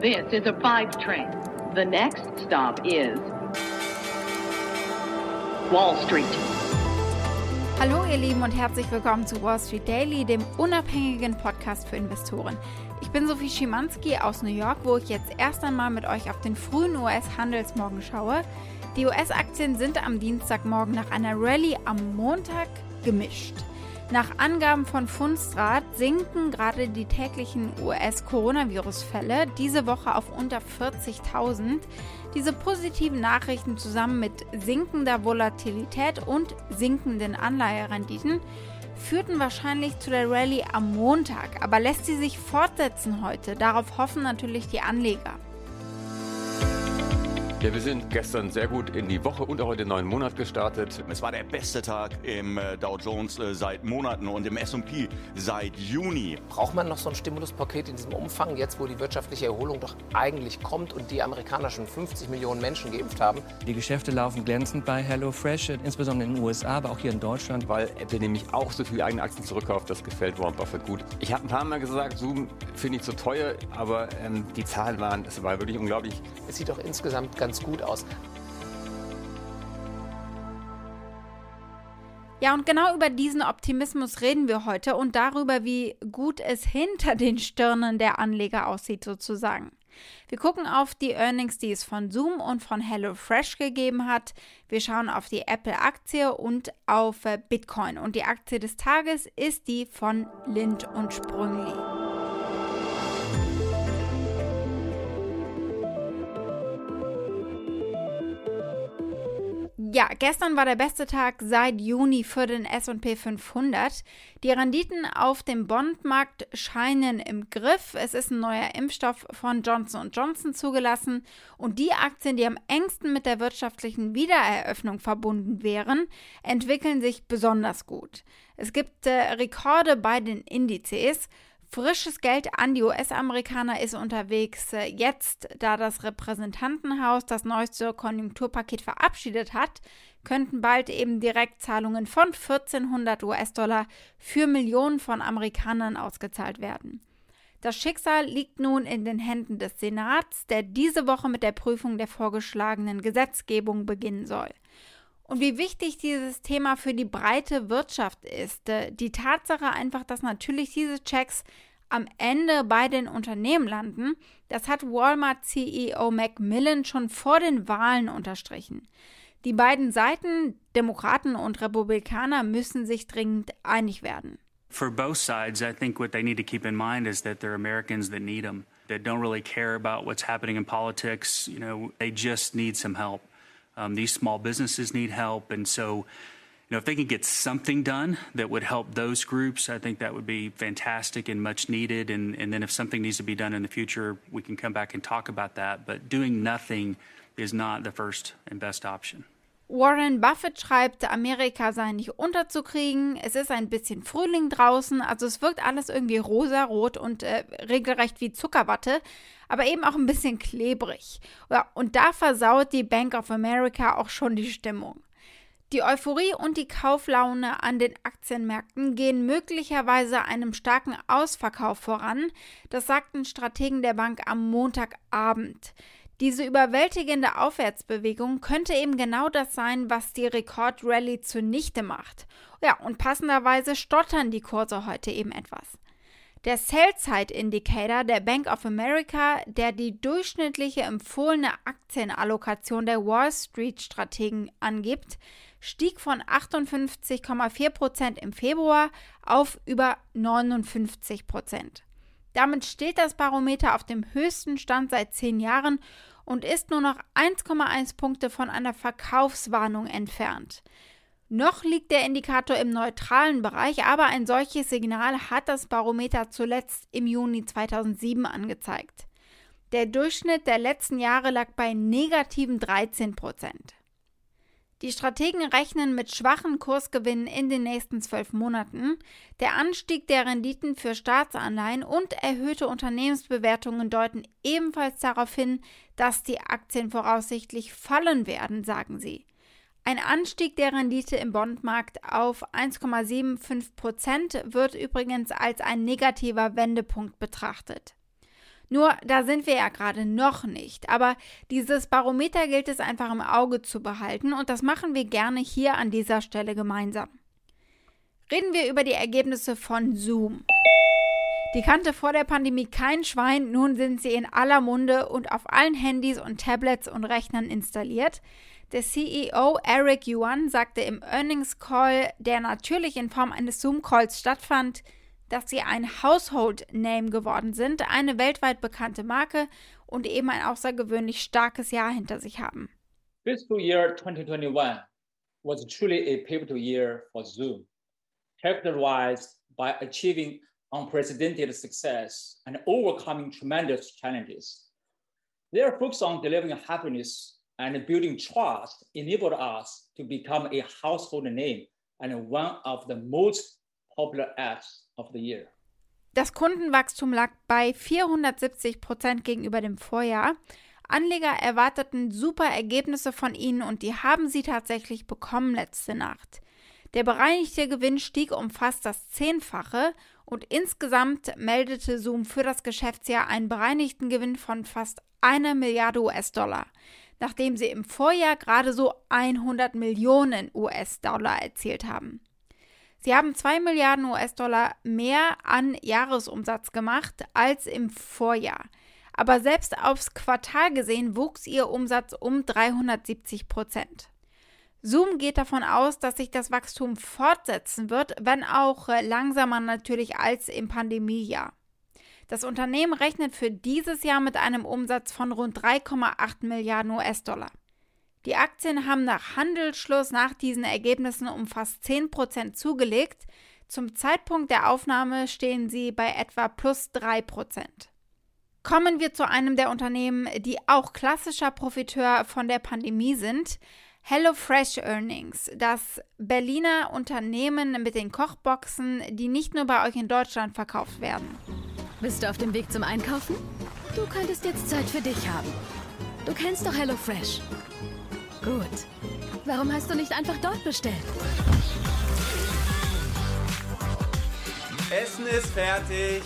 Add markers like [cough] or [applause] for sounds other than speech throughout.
This is a five train. The next stop is Wall Street. Hallo ihr Lieben und herzlich willkommen zu Wall Street Daily, dem unabhängigen Podcast für Investoren. Ich bin Sophie Schimanski aus New York, wo ich jetzt erst einmal mit euch auf den frühen US-Handelsmorgen schaue. Die US-Aktien sind am Dienstagmorgen nach einer Rallye am Montag gemischt. Nach Angaben von Fundstrat sinken gerade die täglichen US-Coronavirus-Fälle diese Woche auf unter 40.000. Diese positiven Nachrichten zusammen mit sinkender Volatilität und sinkenden Anleiherenditen führten wahrscheinlich zu der Rallye am Montag, aber lässt sie sich fortsetzen heute? Darauf hoffen natürlich die Anleger. Ja, wir sind gestern sehr gut in die Woche und auch in den neuen Monat gestartet. Es war der beste Tag im äh, Dow Jones äh, seit Monaten und im S&P seit Juni. Braucht man noch so ein Stimuluspaket in diesem Umfang, jetzt wo die wirtschaftliche Erholung doch eigentlich kommt und die Amerikaner schon 50 Millionen Menschen geimpft haben? Die Geschäfte laufen glänzend bei HelloFresh, insbesondere in den USA, aber auch hier in Deutschland. Weil Apple nämlich auch so viele eigene Aktien zurückkauft, das gefällt Warren Buffett gut. Ich habe ein paar Mal gesagt, Zoom finde ich zu teuer, aber ähm, die Zahlen waren, es war wirklich unglaublich. Es sieht doch insgesamt ganz ganz gut aus. Ja, und genau über diesen Optimismus reden wir heute und darüber, wie gut es hinter den Stirnen der Anleger aussieht, sozusagen. Wir gucken auf die Earnings, die es von Zoom und von HelloFresh gegeben hat. Wir schauen auf die Apple-Aktie und auf äh, Bitcoin. Und die Aktie des Tages ist die von Lind und Sprüngli. Ja, gestern war der beste Tag seit Juni für den SP 500. Die Renditen auf dem Bondmarkt scheinen im Griff. Es ist ein neuer Impfstoff von Johnson Johnson zugelassen und die Aktien, die am engsten mit der wirtschaftlichen Wiedereröffnung verbunden wären, entwickeln sich besonders gut. Es gibt äh, Rekorde bei den Indizes. Frisches Geld an die US-Amerikaner ist unterwegs. Jetzt, da das Repräsentantenhaus das neueste Konjunkturpaket verabschiedet hat, könnten bald eben Direktzahlungen von 1400 US-Dollar für Millionen von Amerikanern ausgezahlt werden. Das Schicksal liegt nun in den Händen des Senats, der diese Woche mit der Prüfung der vorgeschlagenen Gesetzgebung beginnen soll. Und wie wichtig dieses Thema für die breite Wirtschaft ist. Äh, die Tatsache einfach, dass natürlich diese Checks am Ende bei den Unternehmen landen, das hat Walmart CEO Macmillan schon vor den Wahlen unterstrichen. Die beiden Seiten, Demokraten und Republikaner, müssen sich dringend einig werden. For both sides, I think what they need to keep in mind is that they're Americans that need them, that don't really care about what's happening in politics. You know, they just need some help. Um, these small businesses need help. And so, you know, if they can get something done that would help those groups, I think that would be fantastic and much needed. And, and then if something needs to be done in the future, we can come back and talk about that. But doing nothing is not the first and best option. Warren Buffett schreibt, Amerika sei nicht unterzukriegen, es ist ein bisschen Frühling draußen, also es wirkt alles irgendwie rosarot und äh, regelrecht wie Zuckerwatte, aber eben auch ein bisschen klebrig. Und da versaut die Bank of America auch schon die Stimmung. Die Euphorie und die Kauflaune an den Aktienmärkten gehen möglicherweise einem starken Ausverkauf voran, das sagten Strategen der Bank am Montagabend. Diese überwältigende Aufwärtsbewegung könnte eben genau das sein, was die Rekordrallye zunichte macht. Ja, und passenderweise stottern die Kurse heute eben etwas. Der Sell-Side Indicator der Bank of America, der die durchschnittliche empfohlene Aktienallokation der Wall Street Strategen angibt, stieg von 58,4% im Februar auf über 59%. Damit steht das Barometer auf dem höchsten Stand seit zehn Jahren und ist nur noch 1,1 Punkte von einer Verkaufswarnung entfernt. Noch liegt der Indikator im neutralen Bereich, aber ein solches Signal hat das Barometer zuletzt im Juni 2007 angezeigt. Der Durchschnitt der letzten Jahre lag bei negativen 13 Prozent. Die Strategen rechnen mit schwachen Kursgewinnen in den nächsten zwölf Monaten. Der Anstieg der Renditen für Staatsanleihen und erhöhte Unternehmensbewertungen deuten ebenfalls darauf hin, dass die Aktien voraussichtlich fallen werden, sagen sie. Ein Anstieg der Rendite im Bondmarkt auf 1,75 Prozent wird übrigens als ein negativer Wendepunkt betrachtet. Nur da sind wir ja gerade noch nicht. Aber dieses Barometer gilt es einfach im Auge zu behalten und das machen wir gerne hier an dieser Stelle gemeinsam. Reden wir über die Ergebnisse von Zoom. Die kannte vor der Pandemie kein Schwein, nun sind sie in aller Munde und auf allen Handys und Tablets und Rechnern installiert. Der CEO Eric Yuan sagte im Earnings Call, der natürlich in Form eines Zoom-Calls stattfand, dass sie ein Household Name geworden sind, eine weltweit bekannte Marke und eben ein außergewöhnlich starkes Jahr hinter sich haben. Fiscal year 2021 was truly a pivotal year for Zoom, characterized by achieving unprecedented success and overcoming tremendous challenges. Their focus on delivering happiness and building trust enabled us to become a household name and one of the most popular apps of the year. Das Kundenwachstum lag bei 470 Prozent gegenüber dem Vorjahr. Anleger erwarteten super Ergebnisse von ihnen und die haben sie tatsächlich bekommen letzte Nacht. Der bereinigte Gewinn stieg um fast das Zehnfache und insgesamt meldete Zoom für das Geschäftsjahr einen bereinigten Gewinn von fast einer Milliarde US-Dollar, nachdem sie im Vorjahr gerade so 100 Millionen US-Dollar erzielt haben. Sie haben 2 Milliarden US-Dollar mehr an Jahresumsatz gemacht als im Vorjahr. Aber selbst aufs Quartal gesehen wuchs ihr Umsatz um 370 Prozent. Zoom geht davon aus, dass sich das Wachstum fortsetzen wird, wenn auch langsamer natürlich als im Pandemiejahr. Das Unternehmen rechnet für dieses Jahr mit einem Umsatz von rund 3,8 Milliarden US-Dollar. Die Aktien haben nach Handelsschluss nach diesen Ergebnissen um fast 10% zugelegt. Zum Zeitpunkt der Aufnahme stehen sie bei etwa plus 3%. Kommen wir zu einem der Unternehmen, die auch klassischer Profiteur von der Pandemie sind. HelloFresh Earnings, das Berliner Unternehmen mit den Kochboxen, die nicht nur bei euch in Deutschland verkauft werden. Bist du auf dem Weg zum Einkaufen? Du könntest jetzt Zeit für dich haben. Du kennst doch HelloFresh. Gut. Warum hast du nicht einfach dort bestellt? Essen ist fertig.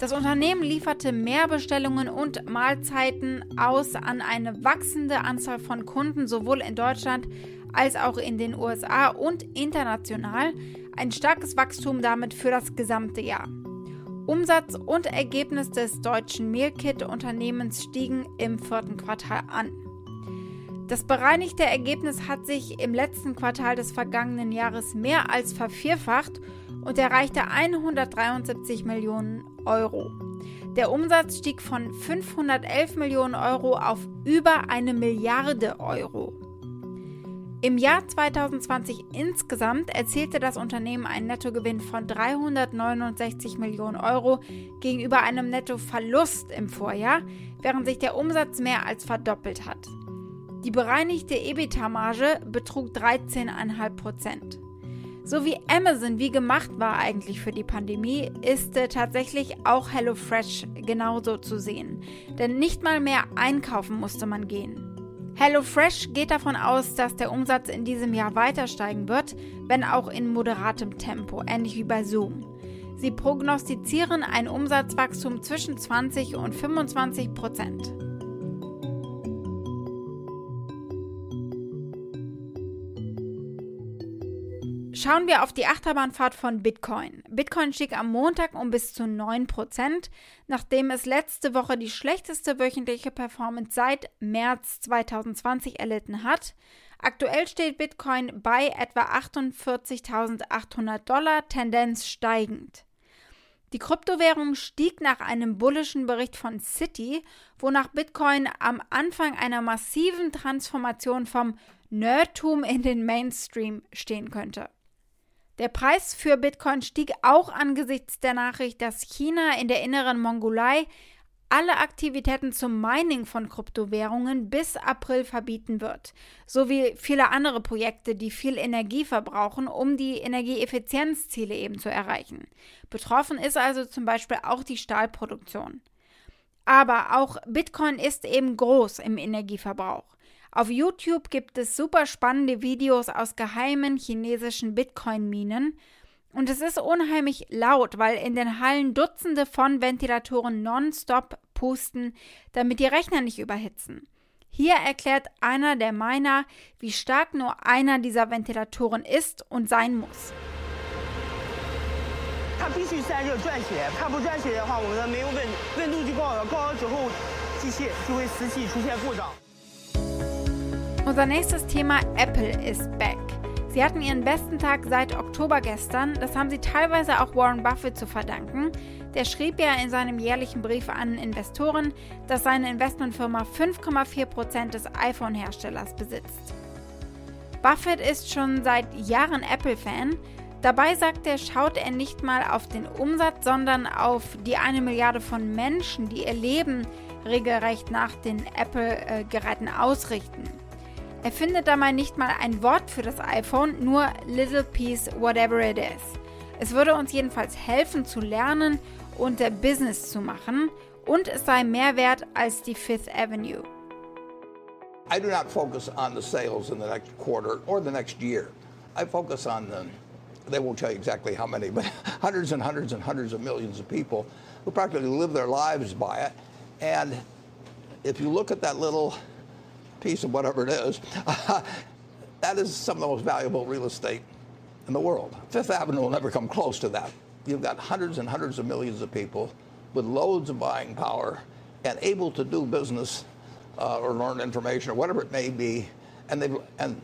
Das Unternehmen lieferte mehr Bestellungen und Mahlzeiten aus an eine wachsende Anzahl von Kunden sowohl in Deutschland als auch in den USA und international. Ein starkes Wachstum damit für das gesamte Jahr. Umsatz und Ergebnis des deutschen Mealkit-Unternehmens stiegen im vierten Quartal an. Das bereinigte Ergebnis hat sich im letzten Quartal des vergangenen Jahres mehr als vervierfacht und erreichte 173 Millionen Euro. Der Umsatz stieg von 511 Millionen Euro auf über eine Milliarde Euro. Im Jahr 2020 insgesamt erzielte das Unternehmen einen Nettogewinn von 369 Millionen Euro gegenüber einem Nettoverlust im Vorjahr, während sich der Umsatz mehr als verdoppelt hat. Die bereinigte EBITDA-Marge betrug 13,5 Prozent. So wie Amazon wie gemacht war eigentlich für die Pandemie, ist äh, tatsächlich auch HelloFresh genauso zu sehen. Denn nicht mal mehr einkaufen musste man gehen. HelloFresh geht davon aus, dass der Umsatz in diesem Jahr weiter steigen wird, wenn auch in moderatem Tempo, ähnlich wie bei Zoom. Sie prognostizieren ein Umsatzwachstum zwischen 20 und 25 Prozent. Schauen wir auf die Achterbahnfahrt von Bitcoin. Bitcoin stieg am Montag um bis zu 9%, nachdem es letzte Woche die schlechteste wöchentliche Performance seit März 2020 erlitten hat. Aktuell steht Bitcoin bei etwa 48.800 Dollar, Tendenz steigend. Die Kryptowährung stieg nach einem bullischen Bericht von Citi, wonach Bitcoin am Anfang einer massiven Transformation vom Nerdtum in den Mainstream stehen könnte. Der Preis für Bitcoin stieg auch angesichts der Nachricht, dass China in der inneren Mongolei alle Aktivitäten zum Mining von Kryptowährungen bis April verbieten wird, sowie viele andere Projekte, die viel Energie verbrauchen, um die Energieeffizienzziele eben zu erreichen. Betroffen ist also zum Beispiel auch die Stahlproduktion. Aber auch Bitcoin ist eben groß im Energieverbrauch. Auf YouTube gibt es super spannende Videos aus geheimen chinesischen Bitcoin-Minen. Und es ist unheimlich laut, weil in den Hallen Dutzende von Ventilatoren nonstop pusten, damit die Rechner nicht überhitzen. Hier erklärt einer der Miner, wie stark nur einer dieser Ventilatoren ist und sein muss. Unser nächstes Thema Apple ist back. Sie hatten ihren besten Tag seit Oktober gestern. Das haben sie teilweise auch Warren Buffett zu verdanken. Der schrieb ja in seinem jährlichen Brief an Investoren, dass seine Investmentfirma 5,4% des iPhone-Herstellers besitzt. Buffett ist schon seit Jahren Apple-Fan. Dabei sagt er, schaut er nicht mal auf den Umsatz, sondern auf die eine Milliarde von Menschen, die ihr Leben regelrecht nach den Apple-Geräten ausrichten. Er findet dabei nicht mal ein Wort für das iPhone, nur Little Piece Whatever It Is. Es würde uns jedenfalls helfen zu lernen und Business zu machen und es sei mehr wert als die Fifth Avenue. I do not focus on the sales in the next quarter or the next year. I focus on the they won't tell you exactly how many, but [laughs] hundreds and hundreds and hundreds of millions of people who practically live their lives by it. And if you look at that little piece of whatever it is, [laughs] that is some of the most valuable real estate in the world. Fifth Avenue will never come close to that. You've got hundreds and hundreds of millions of people with loads of buying power and able to do business uh, or learn information or whatever it may be, and they and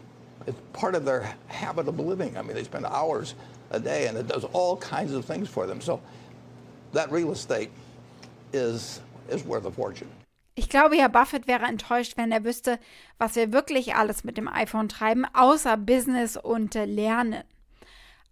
it's part of their habit of living. I mean, they spend hours a day, and it does all kinds of things for them. So that real estate is is worth a fortune. Ich glaube, Herr Buffett wäre enttäuscht, wenn er wüsste, was wir wirklich alles mit dem iPhone treiben, außer Business und Lernen.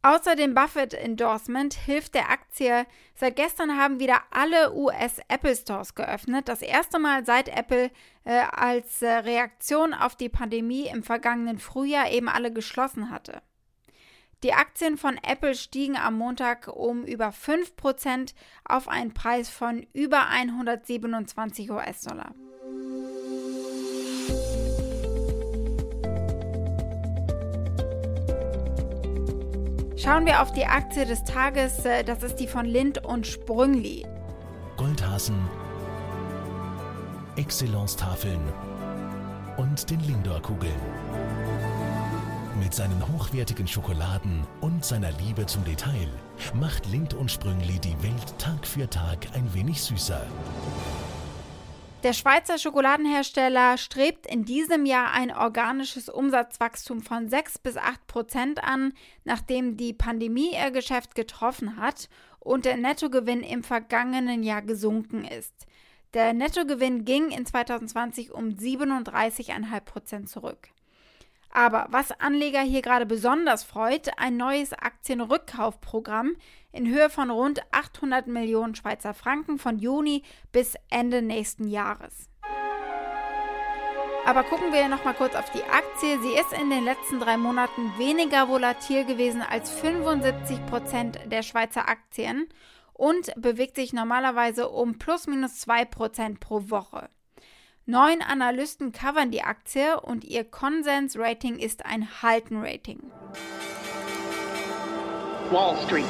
Außer dem Buffett-Endorsement hilft der Aktie. Seit gestern haben wieder alle US-Apple Stores geöffnet. Das erste Mal seit Apple äh, als äh, Reaktion auf die Pandemie im vergangenen Frühjahr eben alle geschlossen hatte. Die Aktien von Apple stiegen am Montag um über 5% auf einen Preis von über 127 US-Dollar. Schauen wir auf die Aktie des Tages, das ist die von Lind und Sprüngli. Goldhasen, Exzellence-Tafeln und den Lindor-Kugeln. Mit seinen hochwertigen Schokoladen und seiner Liebe zum Detail macht Lind und Sprüngli die Welt Tag für Tag ein wenig süßer. Der Schweizer Schokoladenhersteller strebt in diesem Jahr ein organisches Umsatzwachstum von 6 bis 8 Prozent an, nachdem die Pandemie ihr Geschäft getroffen hat und der Nettogewinn im vergangenen Jahr gesunken ist. Der Nettogewinn ging in 2020 um 37,5 Prozent zurück. Aber was Anleger hier gerade besonders freut, ein neues Aktienrückkaufprogramm in Höhe von rund 800 Millionen Schweizer Franken von Juni bis Ende nächsten Jahres. Aber gucken wir noch mal kurz auf die Aktie. Sie ist in den letzten drei Monaten weniger volatil gewesen als 75 Prozent der Schweizer Aktien und bewegt sich normalerweise um plus minus 2 Prozent pro Woche. Neun Analysten covern die Aktie und ihr Konsens-Rating ist ein Halten-Rating. Wall Street.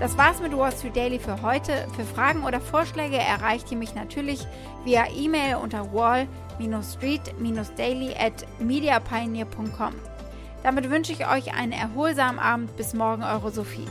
Das war's mit Wall Street Daily für heute. Für Fragen oder Vorschläge erreicht ihr mich natürlich via E-Mail unter wall-street-daily at mediapioneer.com. Damit wünsche ich euch einen erholsamen Abend. Bis morgen, eure Sophie.